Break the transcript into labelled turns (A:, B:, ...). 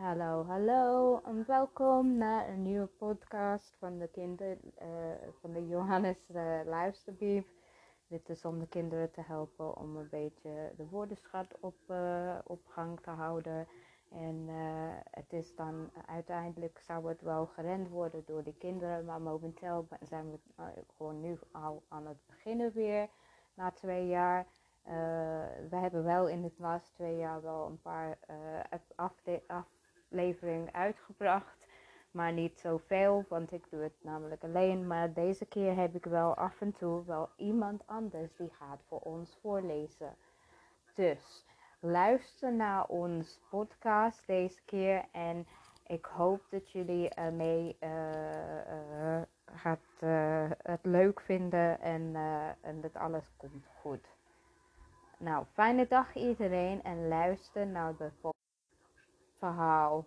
A: Hallo, hallo en welkom naar een nieuwe podcast van de kinderen uh, van de Johannes uh. Dit is om de kinderen te helpen om een beetje de woordenschat op, uh, op gang te houden. En het is dan uiteindelijk zou het wel gerend worden door de kinderen, maar momenteel zijn we gewoon nu al aan het beginnen weer na twee jaar. We hebben wel in het laatste twee jaar wel een paar uh, afleveringen uitgebracht. Maar niet zoveel, want ik doe het namelijk alleen. Maar deze keer heb ik wel af en toe wel iemand anders die gaat voor ons voorlezen. Dus luister naar ons podcast deze keer. En ik hoop dat jullie ermee uh, gaat, het leuk vinden en, en dat alles komt goed. Nou, fijne dag iedereen en luister naar het Tchau.